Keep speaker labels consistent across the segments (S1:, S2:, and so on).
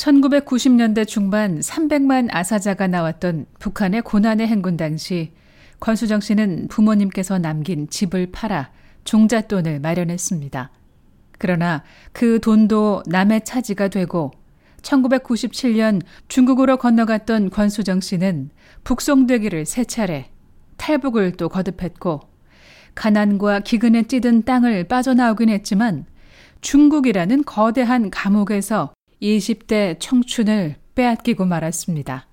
S1: 1990년대 중반 300만 아사자가 나왔던 북한의 고난의 행군 당시 권수정 씨는 부모님께서 남긴 집을 팔아 종잣돈을 마련했습니다. 그러나 그 돈도 남의 차지가 되고 1997년 중국으로 건너갔던 권수정 씨는 북송되기를 세 차례 탈북을 또 거듭했고 가난과 기근에 찌든 땅을 빠져나오긴 했지만 중국이라는 거대한 감옥에서 20대 청춘을 빼앗기고 말았습니다.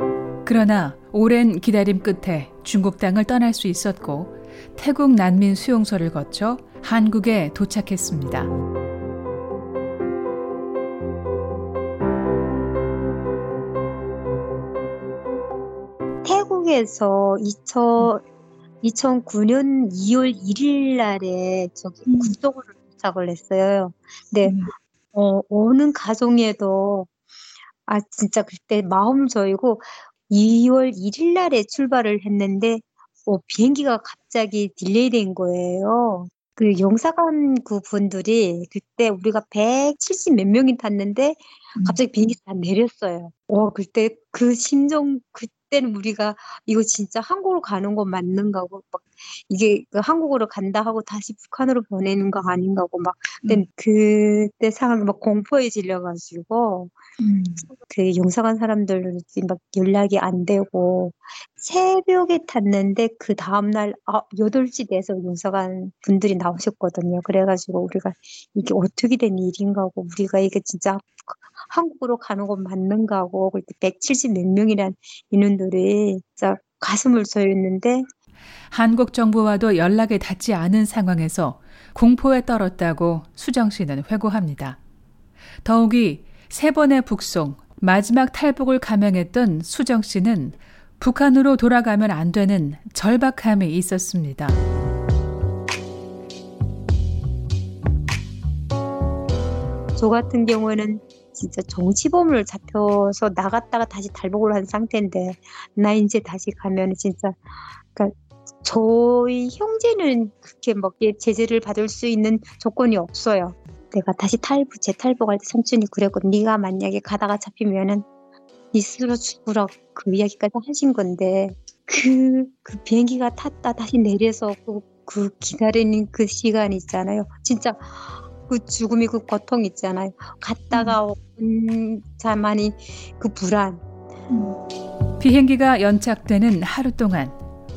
S1: 그러나 오랜 기다림 끝에 중국 땅을 떠날 수 있었고 태국 난민 수용소를 거쳐 한국에 도착했습니다.
S2: 태국에서 2000, 2009년 2월 1일 날에 저기 음. 국적으로 도착을 했어요. 근데 음. 어, 오는 과정에도 아 진짜 그때 마음 조이고 2월 1일 날에 출발을 했는데 어, 비행기가 갑자기 delay 된 거예요. 그 영사관 그 분들이 그때 우리가 170 몇 명이 탔는데 음. 갑자기 비행기 다 내렸어요. 어, 그때 그 심정 그 그때는 우리가 이거 진짜 한국으로 가는 거 맞는가고 막 이게 그 한국으로 간다 하고 다시 북한으로 보내는 거 아닌가고 막 그때 음. 그때 상황이 막 공포에 질려가지고 음. 그 용서관 사람들로 막 연락이 안 되고 새벽에 탔는데 그 다음날 아, 8시 돼서 용서관 분들이 나오셨거든요. 그래가지고 우리가 이게 어떻게 된 일인가고 우리가 이게 진짜 한국으로 가는 건 맞는가고 그때 170 몇 명이란 인원들이 진짜 가슴을 저렸는데
S1: 한국 정부와도 연락이 닿지 않은 상황에서 공포에 떨었다고 수정 씨는 회고합니다. 더욱이 세 번의 북송, 마지막 탈북을 감행했던 수정 씨는 북한으로 돌아가면 안 되는 절박함이 있었습니다.
S2: 저 같은 경우에는 진짜 정치범을 잡혀서 나갔다가 다시 탈북을 한 상태인데 나 이제 다시 가면 진짜 그러니까 저희 형제는 그렇게 뭐 제재를 받을 수 있는 조건이 없어요. 내가 다시 탈북 재탈북할 때 삼촌이 그랬고 네가 만약에 가다가 잡히면은 니 스스로 죽으라 그 이야기까지 하신 건데 그, 그 비행기가 탔다 다시 내려서 그, 그 기다리는 그 시간 있잖아요. 진짜 그 죽음이 그 고통 있잖아요. 갔다가 음. 온 자만이 그 불안.
S1: 음. 비행기가 연착되는 하루 동안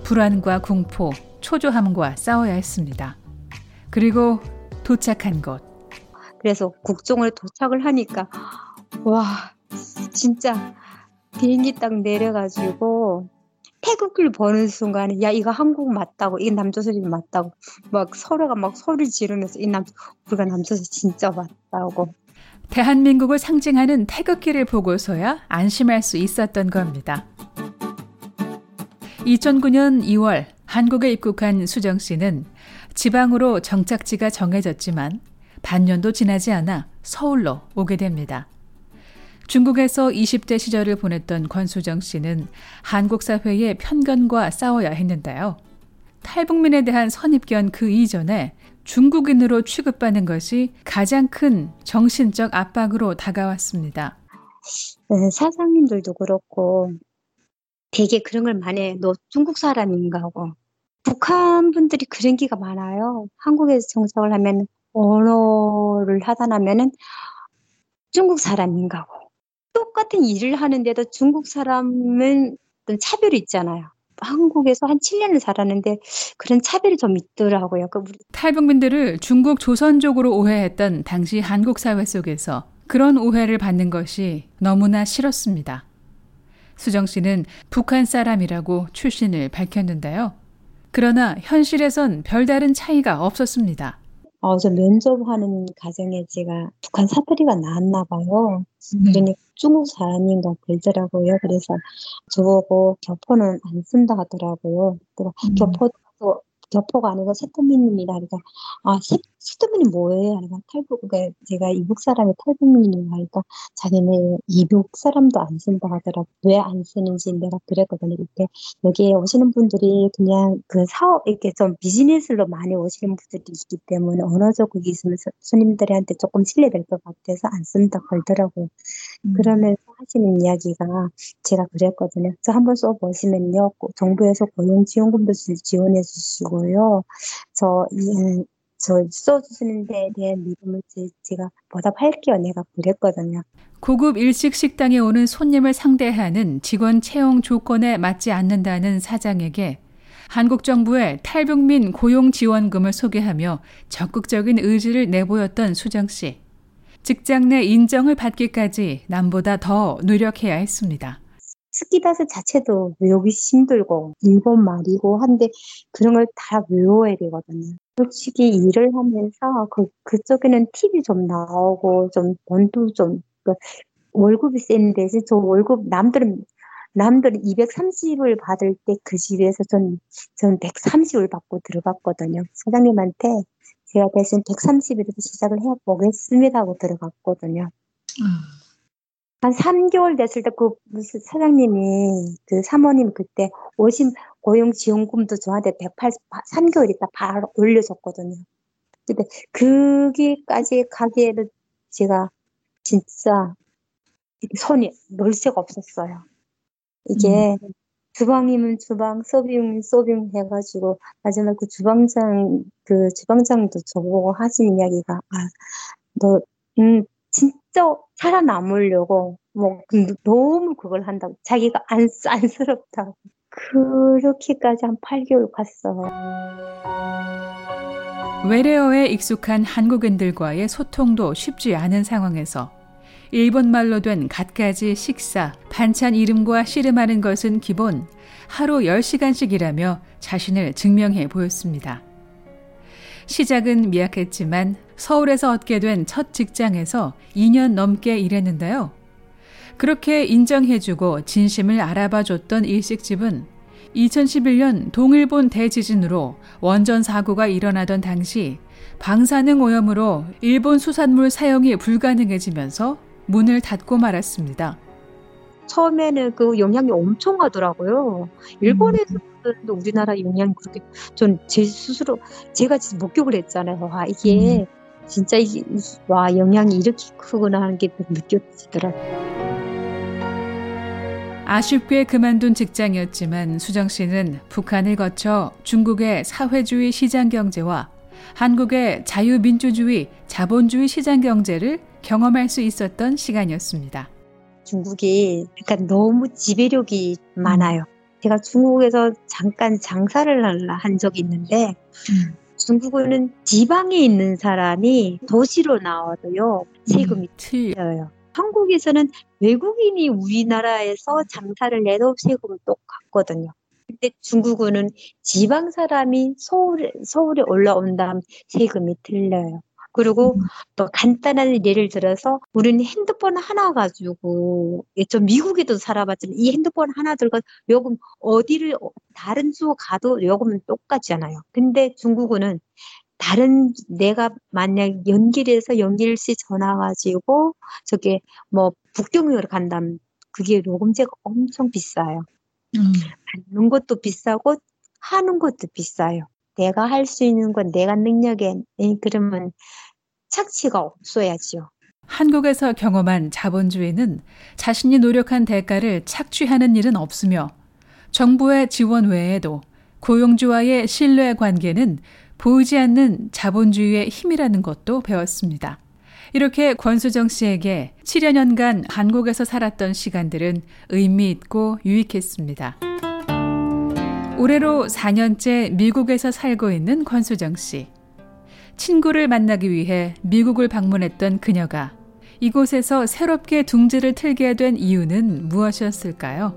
S1: 불안과 공포, 초조함과 싸워야 했습니다. 그리고 도착한 곳.
S2: 그래서 국종을 도착을 하니까 와 진짜 비행기 딱 내려가지고 태극기를 보는 순간에 야 이거 한국 맞다고 이게 남조선이 맞다고 막 서로가 막 소리 지르면서 이 남 우리가 남조선 진짜 맞다고
S1: 대한민국을 상징하는 태극기를 보고서야 안심할 수 있었던 겁니다. 2009년 2월 한국에 입국한 수정 씨는 지방으로 정착지가 정해졌지만 반년도 지나지 않아 서울로 오게 됩니다. 중국에서 20대 시절을 보냈던 권수정 씨는 한국 사회의 편견과 싸워야 했는데요. 탈북민에 대한 선입견 그 이전에 중국인으로 취급받는 것이 가장 큰 정신적 압박으로 다가왔습니다.
S2: 네, 사장님들도 그렇고 되게 그런 걸 많이 해. 너 중국 사람인가 하고. 북한 분들이 그런 기가 많아요. 한국에서 정착을 하면 언어를 하다 나면은 중국 사람인가 하고. 똑같은 일을 하는데도 중국 사람은 어떤 차별이 있잖아요. 한국에서 한 7년을 살았는데 그런 차별이 좀 있더라고요. 그
S1: 탈북민들을 중국 조선족으로 오해했던 당시 한국 사회 속에서 그런 오해를 받는 것이 너무나 싫었습니다. 수정 씨는 북한 사람이라고 출신을 밝혔는데요. 그러나 현실에선 별다른 차이가 없었습니다.
S2: 어, 저 면접하는 과정에 제가 북한 사투리가 나왔나 봐요. 음. 그러니 중국 사람인가 그러더라고요. 그래서 저보고 교포는 안 쓴다 하더라고요. 그리고 음. 교포도 교포가 아니고 세터민입니다. 그러니까 아, 뭐예요? 하니까 탈북, 그러니까 제가 이북 사람이 탈북민이라고 하니까 자기네 이북 사람도 안 쓴다 하더라고. 왜 안 쓰는지 내가 그랬거든요. 이렇게 여기에 오시는 분들이 그냥 그 사업, 이렇게 좀 비즈니스로 많이 오시는 분들이 있기 때문에 언어적 그게 있으면 손님들한테 조금 신뢰될 것 같아서 안 쓴다 그러더라고요. 음. 그러면서 하시는 이야기가 제가 그랬거든요. 저 한번 써보시면요. 정부에서 고용지원금도 지원해 주시고요. 저, 이, 저 써주시는 데 대한 믿음을 제, 가 보답할게요. 내가 그랬거든요.
S1: 고급 일식 식당에 오는 손님을 상대하는 직원 채용 조건에 맞지 않는다는 사장에게 한국 정부의 탈북민 고용 지원금을 소개하며 적극적인 의지를 내보였던 수정 씨. 직장 내 인정을 받기까지 남보다 더 노력해야 했습니다.
S2: 스키다스 자체도 외우기 힘들고 일본 말이고 한데 그런 걸 다 외워야 되거든요. 솔직히 일을 하면서 그 그쪽에는 팁이 좀 나오고 좀 돈도 좀그 월급이 센 대신 저 월급 남들은 남들은 230을 받을 때 그 집에서 전, 전 130을 받고 들어갔거든요. 사장님한테 제가 대신 130이라도 시작을 해보겠습니다 하고 들어갔거든요. 음. 한 3개월 됐을 때 그 무슨 사장님이 그 사모님 그때 오신 고용 지원금도 저한테 180, 3개월 있다 바로 올려줬거든요. 근데 거기까지 가기에는 제가 진짜 손이 놀 새가 없었어요. 이게 음. 주방이면 주방, 서빙이면 서빙 해가지고 마지막 그 주방장 그 주방장도 저보고 하신 이야기가 아 너 음, 진짜 살아남으려고 뭐 너무 그걸 한다고 자기가 안 안쓰럽다고 그렇게까지 한 8개월 갔어.
S1: 외래어에 익숙한 한국인들과의 소통도 쉽지 않은 상황에서 일본말로 된 갖가지 식사, 반찬 이름과 씨름하는 것은 기본 하루 10시간씩이라며 자신을 증명해 보였습니다. 시작은 미약했지만 서울에서 얻게 된 첫 직장에서 2년 넘게 일했는데요. 그렇게 인정해주고 진심을 알아봐줬던 일식집은 2011년 동일본 대지진으로 원전 사고가 일어나던 당시 방사능 오염으로 일본 수산물 사용이 불가능해지면서 문을 닫고 말았습니다.
S2: 처음에는 그 영향이 엄청 하더라고요. 일본에서 음. 우리나라 영향이 그렇게 전 제 스스로 제가 진짜 목격을 했잖아요. 와 이게 음. 진짜 이게 와 영향이 이렇게 크구나 하는 게 느껴지더라고요.
S1: 아쉽게 그만둔 직장이었지만 수정 씨는 북한을 거쳐 중국의 사회주의 시장 경제와 한국의 자유민주주의, 자본주의 시장 경제를 경험할 수 있었던 시간이었습니다.
S2: 중국이 그러니까 너무 지배력이 많아요. 제가 중국에서 잠깐 장사를 한 적이 있는데 음. 중국은 지방에 있는 사람이 도시로 나와도요 세금이 음, 틀려요. 한국에서는 외국인이 우리나라에서 장사를 내도 세금은 똑같거든요. 근데 중국은 지방 사람이 서울에, 서울에 올라온다면 세금이 틀려요. 그리고 음. 또 간단한 예를 들어서 우리는 핸드폰 하나 가지고 좀 미국에도 살아봤지만 이 핸드폰 하나 들고 요금 어디를 다른 주 가도 요금은 똑같잖아요. 근데 중국은 다른 내가 만약 연길에서 연길시 전화 가지고 저게 뭐 북경으로 간다면 그게 요금제가 엄청 비싸요. 음. 받는 것도 비싸고 하는 것도 비싸요. 내가 할 수 있는 건 내가 능력에 그러면 착취가 없어야지요.
S1: 한국에서 경험한 자본주의는 자신이 노력한 대가를 착취하는 일은 없으며 정부의 지원 외에도 고용주와의 신뢰 관계는 보이지 않는 자본주의의 힘이라는 것도 배웠습니다. 이렇게 권수정 씨에게 7여 년간 한국에서 살았던 시간들은 의미 있고 유익했습니다. 올해로 4년째 미국에서 살고 있는 권수정 씨. 친구를 만나기 위해 미국을 방문했던 그녀가 이곳에서 새롭게 둥지를 틀게 된 이유는 무엇이었을까요?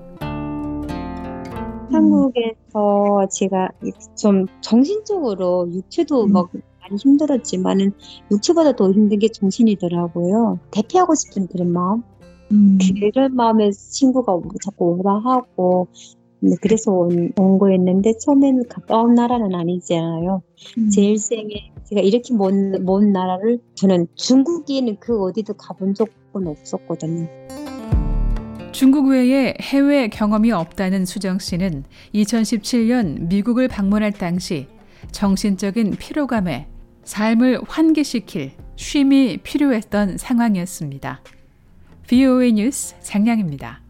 S2: 한국에서 제가 좀 정신적으로 육체도 음. 막 많이 힘들었지만은 육체보다 더 힘든 게 정신이더라고요. 대피하고 싶은 그런 마음. 음. 그런 마음에 친구가 자꾸 오라 하고 네, 그래서 온, 온 거였는데 처음에는 가까운 나라는 아니잖아요. 음. 제 일생에 제가 이렇게 먼, 먼 나라를 저는 중국에는 그 어디도 가본 적은 없었거든요.
S1: 중국 외에 해외 경험이 없다는 수정 씨는 2017년 미국을 방문할 당시 정신적인 피로감에 삶을 환기시킬 쉼이 필요했던 상황이었습니다. VOA 뉴스 장량입니다.